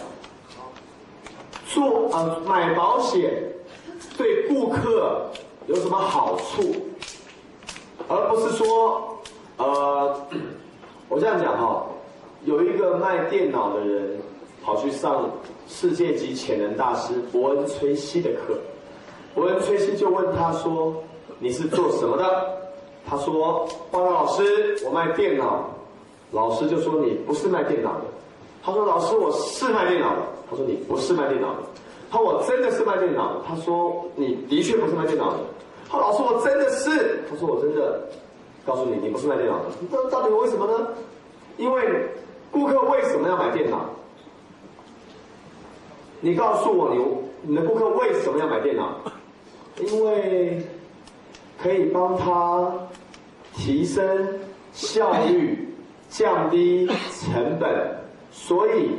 做呃买保险对顾客有什么好处，而不是说呃，我这样讲哈，有一个卖电脑的人跑去上世界级潜能大师伯恩崔西的课，伯恩崔西就问他说：“你是做什么的？”他说：“报告老师，我卖电脑。”老师就说你不是卖电脑的，他说老师我是卖电脑的，他说你不是卖电脑的，他说我真的是卖电脑的，他说你的确不是卖电脑的，他说老师我真的。是，他说我真的。告诉你你不是卖电脑的，这到底为什么呢？因为顾客为什么要买电脑？你告诉我你你的顾客为什么要买电脑？因为可以帮他提升效率。降低成本，所以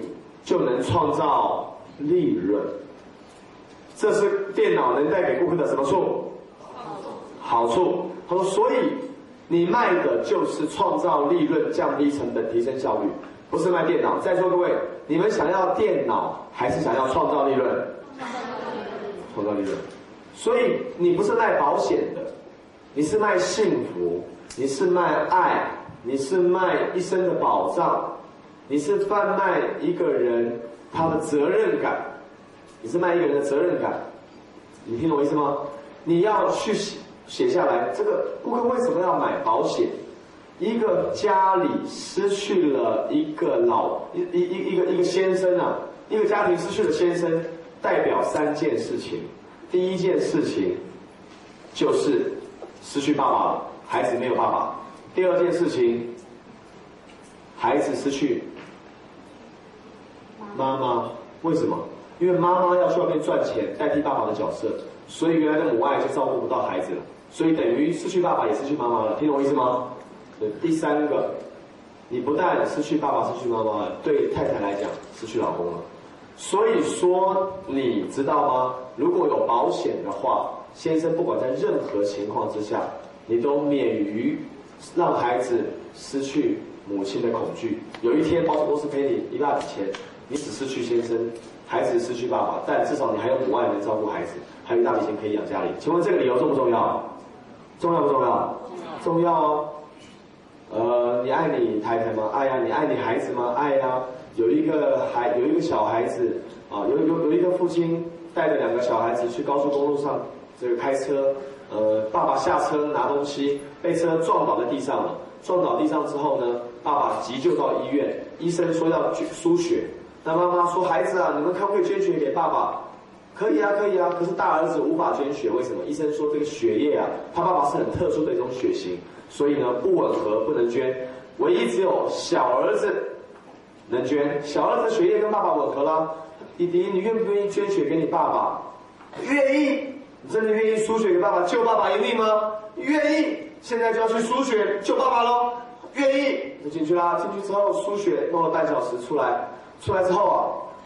就能创造利润。这是电脑能带给顾客的什么处？好处。他说：“所以你卖的就是创造利润、降低成本、提升效率，不是卖电脑。”在座各位，你们想要电脑还是想要创造利润？创造利润。所以你不是卖保险的，你是卖幸福，你是卖爱。你是卖一生的保障，你是贩卖一个人他的责任感，你是卖一个人的责任感，你听懂我意思吗？你要去写写下来，这个顾客为什么要买保险？一个家里失去了一个老一一一一个一个先生啊，一个家庭失去了先生，代表三件事情。第一件事情就是失去爸爸了，孩子没有爸爸。第二件事情，孩子失去妈妈，为什么？因为妈妈要去外面赚钱，代替爸爸的角色，所以原来的母爱就照顾不到孩子了，所以等于失去爸爸也失去妈妈了，听懂我意思吗？第三个，你不但失去爸爸，失去妈妈了，对太太来讲，失去老公了。所以说，你知道吗？如果有保险的话，先生不管在任何情况之下，你都免于。让孩子失去母亲的恐惧。有一天，保险公司赔你一大笔钱，你只失去先生，孩子失去爸爸，但至少你还有母爱能照顾孩子，还有一大笔钱可以养家里。请问这个理由重不重要？重要不重要？重要哦。呃，你爱你太太吗？爱呀。你爱你孩子吗？爱呀。有一个孩，有一个小孩子啊，有有有一个父亲带着两个小孩子去高速公路上这个开车。呃，爸爸下车拿东西，被车撞倒在地上了。撞倒地上之后呢，爸爸急救到医院，医生说要输血。那妈妈说：“孩子啊，你们可不可以捐血给爸爸？”“可以啊，可以啊。”可是大儿子无法捐血，为什么？医生说这个血液啊，他爸爸是很特殊的一种血型，所以呢不吻合，不能捐。唯一只有小儿子能捐，小儿子血液跟爸爸吻合了。弟弟，你愿不愿意捐血给你爸爸？愿意。你真的愿意输血给爸爸救爸爸一命吗？愿意，现在就要去输血救爸爸喽！愿意，就进去啦。进去之后输血弄了半小时出来，出来之后啊，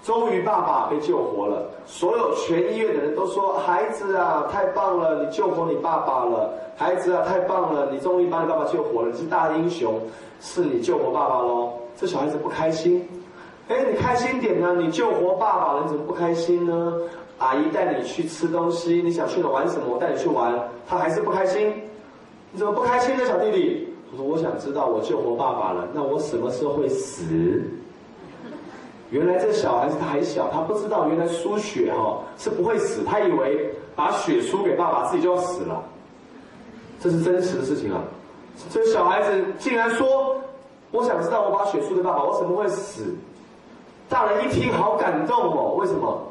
终于爸爸被救活了，所有全医院的人都说：“孩子啊，太棒了，你救活你爸爸了！孩子啊，太棒了，你终于把你爸爸救活了，你是大英雄，是你救活爸爸喽！”这小孩子不开心，哎，你开心点呢？你救活爸爸了，你怎么不开心呢？阿姨带你去吃东西，你想去哪玩什么？我带你去玩，他还是不开心，你怎么不开心呢，小弟弟？我说：“我想知道，我救活爸爸了，那我什么时候会死？”原来这小孩子他还小，他不知道原来输血哈是不会死，他以为把血输给爸爸自己就要死了，这是真实的事情啊！这小孩子竟然说：“我想知道我把血输给爸爸，我怎么会死？”大人一听好感动哦，为什么？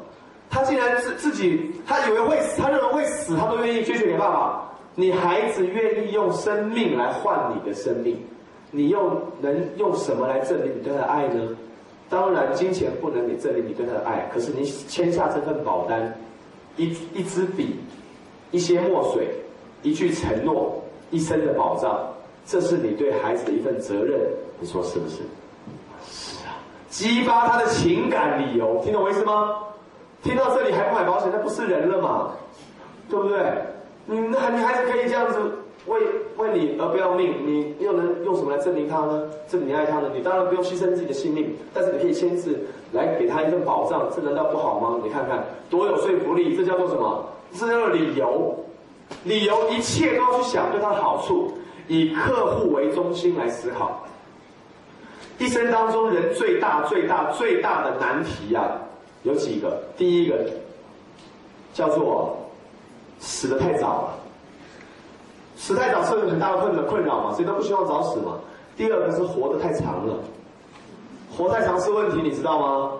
他竟然自自己他以为会死，他认为会死，他都愿意捐血给爸爸。你孩子愿意用生命来换你的生命，你又能用什么来证明你对他的爱呢？当然，金钱不能你证明你对他的爱，可是你签下这份保单，一一支笔，一些墨水，一句承诺，一生的保障，这是你对孩子的一份责任，你说是不是？是啊，激发他的情感理由，听懂我意思吗？听到这里还不买保险，那不是人了嘛？对不对？你那你孩子可以这样子。为为你而不要命，你又能用什么来证明他呢？证明你爱他呢？你当然不用牺牲自己的性命，但是你可以签字来给他一份保障，这难道不好吗？你看看多有说服力，这叫做什么？这叫做理由，理由一切都要去想对他的好处，以客户为中心来思考。一生当中人最大最大最大的难题呀，有几个？第一个叫做死得太早了。死太早是很大的困的困扰嘛，谁都不希望早死嘛。第二个是活得太长了，活太长是问题，你知道吗？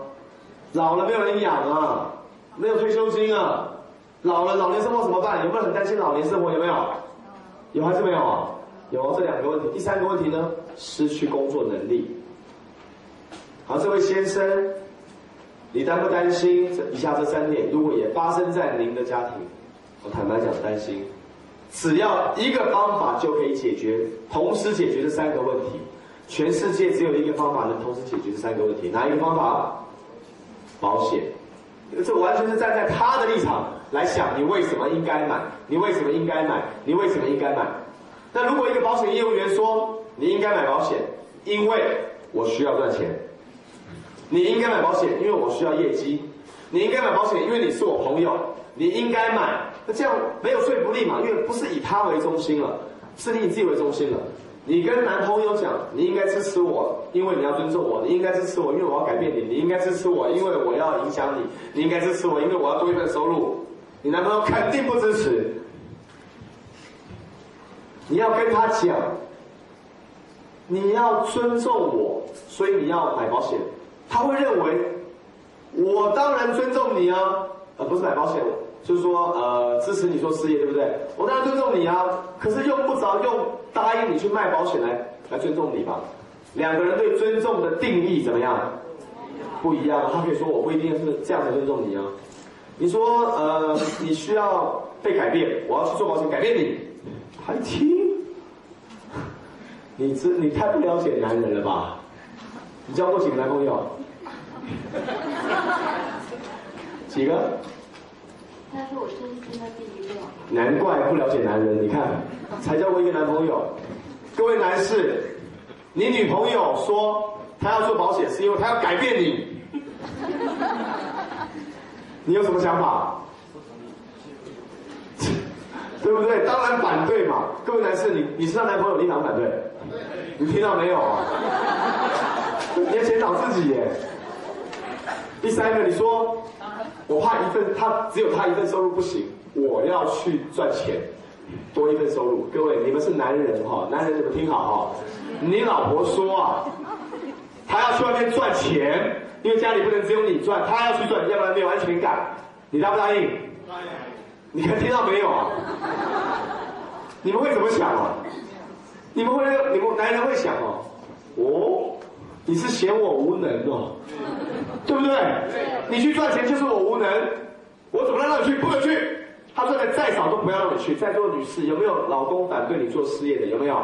老了没有人养啊，没有退休金啊，老了老年生活怎么办？有没有很担心老年生活？有没有？有还是没有啊？有这两个问题。第三个问题呢？失去工作能力。好，这位先生，你担不担心？这以下这三点，如果也发生在您的家庭，我坦白讲担心。只要一个方法就可以解决，同时解决这三个问题。全世界只有一个方法能同时解决这三个问题，哪一个方法？保险。这完全是站在他的立场来想，你为什么应该买？你为什么应该买？你为什么应该买？那如果一个保险业务员说你应该买保险，因为我需要赚钱；你应该买保险，因为我需要业绩；你应该买保险，因为你是我朋友；你应该买。那这样没有说服力嘛？因为不是以他为中心了，是你以自己为中心了。你跟男朋友讲，你应该支持我，因为你要尊重我；你应该支持我，因为我要改变你；你应该支持我，因为我要影响你；你应该支持我，因为我要多一份收入。你男朋友肯定不支持。你要跟他讲，你要尊重我，所以你要买保险。他会认为，我当然尊重你啊，而不是买保险。就是说，呃，支持你做事业，对不对？我当然尊重你啊，可是用不着用答应你去卖保险来来尊重你吧。两个人对尊重的定义怎么样？不一样。他可以说我不一定是这样才尊重你啊。你说，呃，你需要被改变，我要去做保险改变你，还听？你知你太不了解男人了吧？你交过几个男朋友？几个？他是我真心的第一个。难怪不了解男人，你看，才交过一个男朋友。各位男士，你女朋友说她要做保险，是因为她要改变你，你有什么想法？对不对？当然反对嘛。各位男士，你你是她男朋友，你哪反对？你听到没有啊？你要检讨自己耶。第三个，你说。我怕一份他只有他一份收入不行，我要去赚钱，多一份收入。各位，你们是男人哈，男人你们听好哈。你老婆说啊，她要去外面赚钱，因为家里不能只有你赚，她要去赚，要不然没有安全感。你答不答应？答应。你们听到没有啊？你们会怎么想啊？你们会，你们男人会想哦，哦。你是嫌我无能哦，对不对？你去赚钱就是我无能，我怎么能让你去？不能去。他赚的再少都不要让你去。在座的女士有没有老公反对你做事业的？有没有？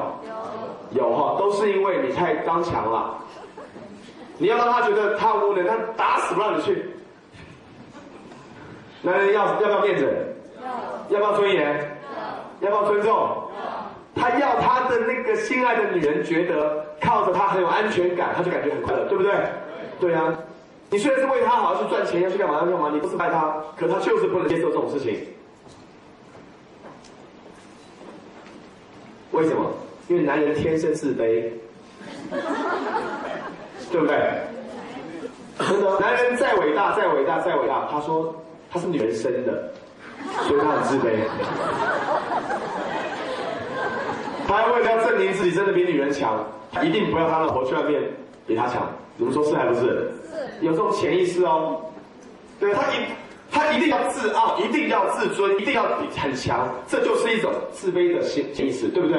有。有哈，都是因为你太刚强了。你要让他觉得他无能，他打死不让你去。男人要要不要面子？要。要不要尊严？要。要不要尊重？他要他的那个心爱的女人觉得靠着他很有安全感，他就感觉很快乐，对不对？对啊。你虽然是为他好，要去赚钱，要去干嘛要干嘛，你不是爱他，可他就是不能接受这种事情。为什么？因为男人天生自卑，对不对？真的，男人再伟大、再伟大、再伟大，他说他是女人生的，所以他很自卑。他为了要证明自己真的比女人强，他一定不要他老婆去外面比他强。你们说是还不是？是。有这种潜意识哦。对他一，他一定要自傲，一定要自尊，一定要很强，这就是一种自卑的潜意识，对不对？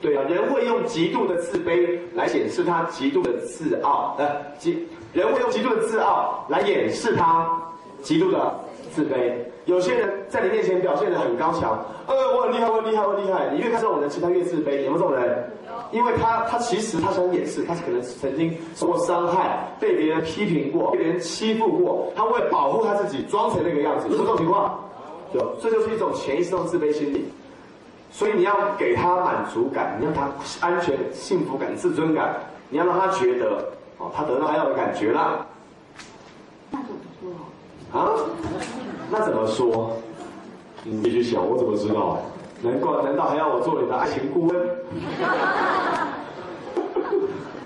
对。对啊，人会用极度的自卑来显示他极度的自傲，呃，极人会用极度的自傲来掩饰他极度的自卑。有些人在你面前表现的很高强，呃，我很厉害，我很厉害，我很厉害。你越看这种人，其实他越自卑。有没有这种人？因为他他其实他想掩饰，他可能曾经受过伤害，被别人批评过，被别人欺负过，他为了保护他自己，装成那个样子。有没有这种情况？有，这就是一种潜意识中自卑心理。所以你要给他满足感，你让他安全、幸福感、自尊感，你要让他觉得哦，他得到他要的感觉了。那怎么说？啊？那怎么说？你继续想，我怎么知道？难怪，难道还要我做你的爱情顾问？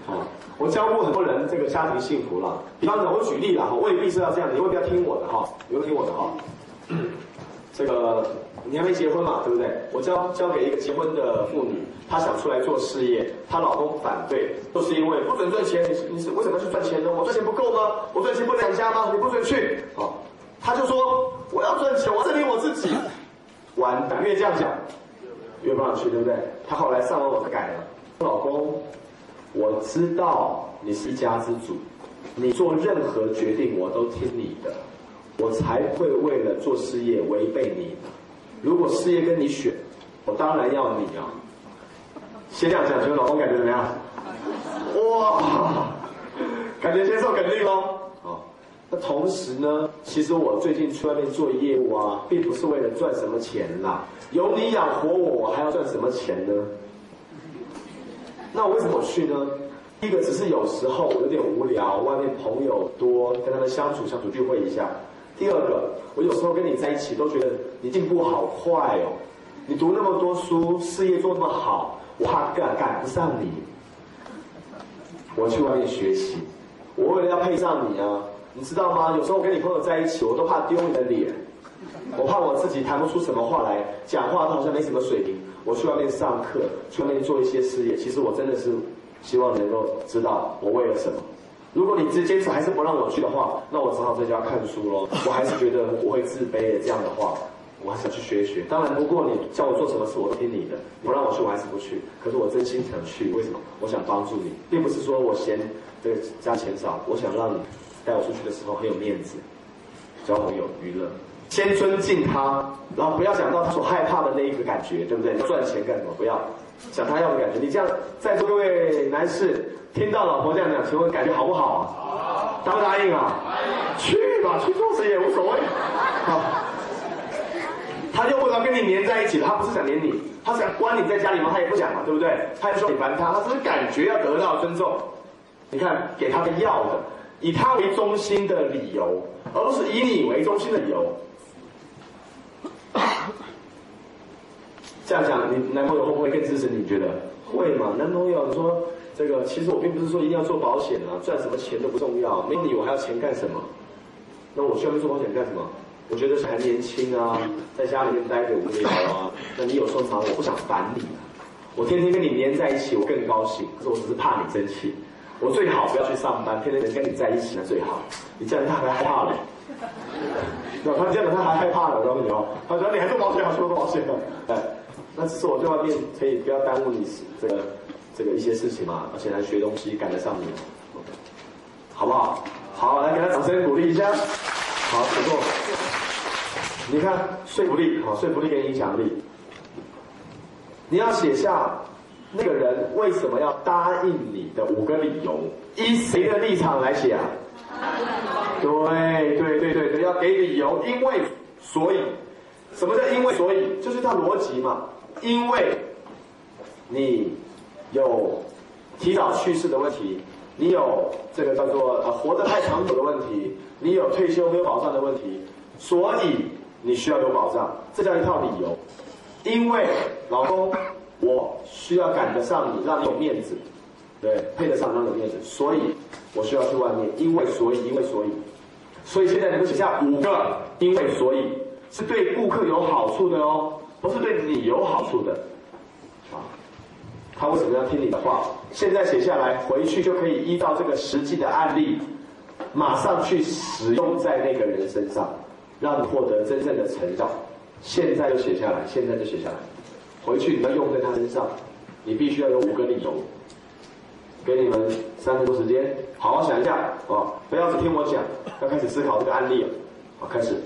好，我教过很多人这个家庭幸福了。比方讲，我举例了哈，未必是要这样，你未必要听我的哈，你会听我的哈。这个你还没结婚嘛，对不对？我交交给一个结婚的妇女，她想出来做事业，她老公反对，都是因为不准赚钱。你你是为什么去赚钱呢？我赚钱不够吗？我赚钱不能养家吗？你不准去。好。他就说：“我要赚钱，我证明我自己。”完，越这样讲，越不想去，对不对？他后来上完我改了。老公，我知道你是一家之主，你做任何决定我都听你的，我才会为了做事业违背你。如果事业跟你选，我当然要你啊。先这样讲，觉得老公感觉怎么样？哇，感觉接受肯定喽。那同时呢，其实我最近去外面做业务啊，并不是为了赚什么钱啦。有你养活我，我还要赚什么钱呢？那我为什么去呢？一个只是有时候我有点无聊，外面朋友多，跟他们相处相处聚会一下。第二个，我有时候跟你在一起都觉得你进步好快哦，你读那么多书，事业做那么好，我怕赶赶不上你。我去外面学习，我为了要配上你啊。你知道吗？有时候我跟你朋友在一起，我都怕丢你的脸，我怕我自己谈不出什么话来，讲话都好像没什么水平。我去外面上课，去外面做一些事业，其实我真的是希望能够知道我为了什么。如果你直坚持还是不让我去的话，那我只好在家看书喽。我还是觉得我会自卑的。这样的话，我还是要去学一学。当然，不过你叫我做什么事，我都听你的。不让我去，我还是不去。可是我真心想去，为什么？我想帮助你，并不是说我嫌这个家钱少，我想让你。带我出去的时候很有面子，交朋友娱乐，先尊敬他，然后不要想到他所害怕的那一个感觉，对不对？赚钱干什么？不要想他要的感觉。你这样，在座各位男士听到老婆这样讲，请问感觉好不好啊？答不答应啊？去吧，去做事也无所谓。好，他就为了跟你黏在一起，他不是想黏你，他想关你在家里吗？他也不想嘛，对不对？他也说你烦他，他只是感觉要得到尊重。你看，给他的要的。以他为中心的理由，而不是以你为中心的理由。这样讲，你男朋友会不会更支持？你觉得会吗？男朋友说：“这个其实我并不是说一定要做保险啊，赚什么钱都不重要。没有你，我还要钱干什么？那我需要做保险干什么？我觉得还年轻啊，在家里面待着无聊啊。那你有时候忙，我不想烦你，我天天跟你黏在一起，我更高兴。可是我只是怕你生气。”我最好不要去上班，天天能跟你在一起那最好。你这样他还害怕了，那他这样他还害怕了，我告诉你哦。他说你还做保险，还做保险呢？哎，那只是我在外面可以不要耽误你这个这个一些事情嘛，而且还学东西，赶得上你，好不好？好，来给他掌声鼓励一下。好，不错。你看说服力，好，说服力跟影响力。你要写下那个人为什么要答应你的五个理由，以谁的立场来写啊？对对对对对，要给理由，因为所以，什么叫因为所以？就是套逻辑嘛，因为你有提早去世的问题，你有这个叫做呃活得太长久的问题，你有退休没有保障的问题，所以你需要有保障，这叫一套理由。因为老公，我需要赶得上你，让你有面子，对，配得上让你有面子，所以我需要去外面。因为所以，因为所以，所以现在你们写下五个因为所以，是对顾客有好处的哦，不是对你有好处的，啊，他为什么要听你的话？现在写下来，回去就可以依照这个实际的案例，马上去使用在那个人身上，让你获得真正的成长。现在就写下来，现在就写下来，回去你要用在他身上，你必须要有五个理由。给你们三分钟时间，好好想一下，啊，不要只听我讲，要开始思考这个案例了，好，开始。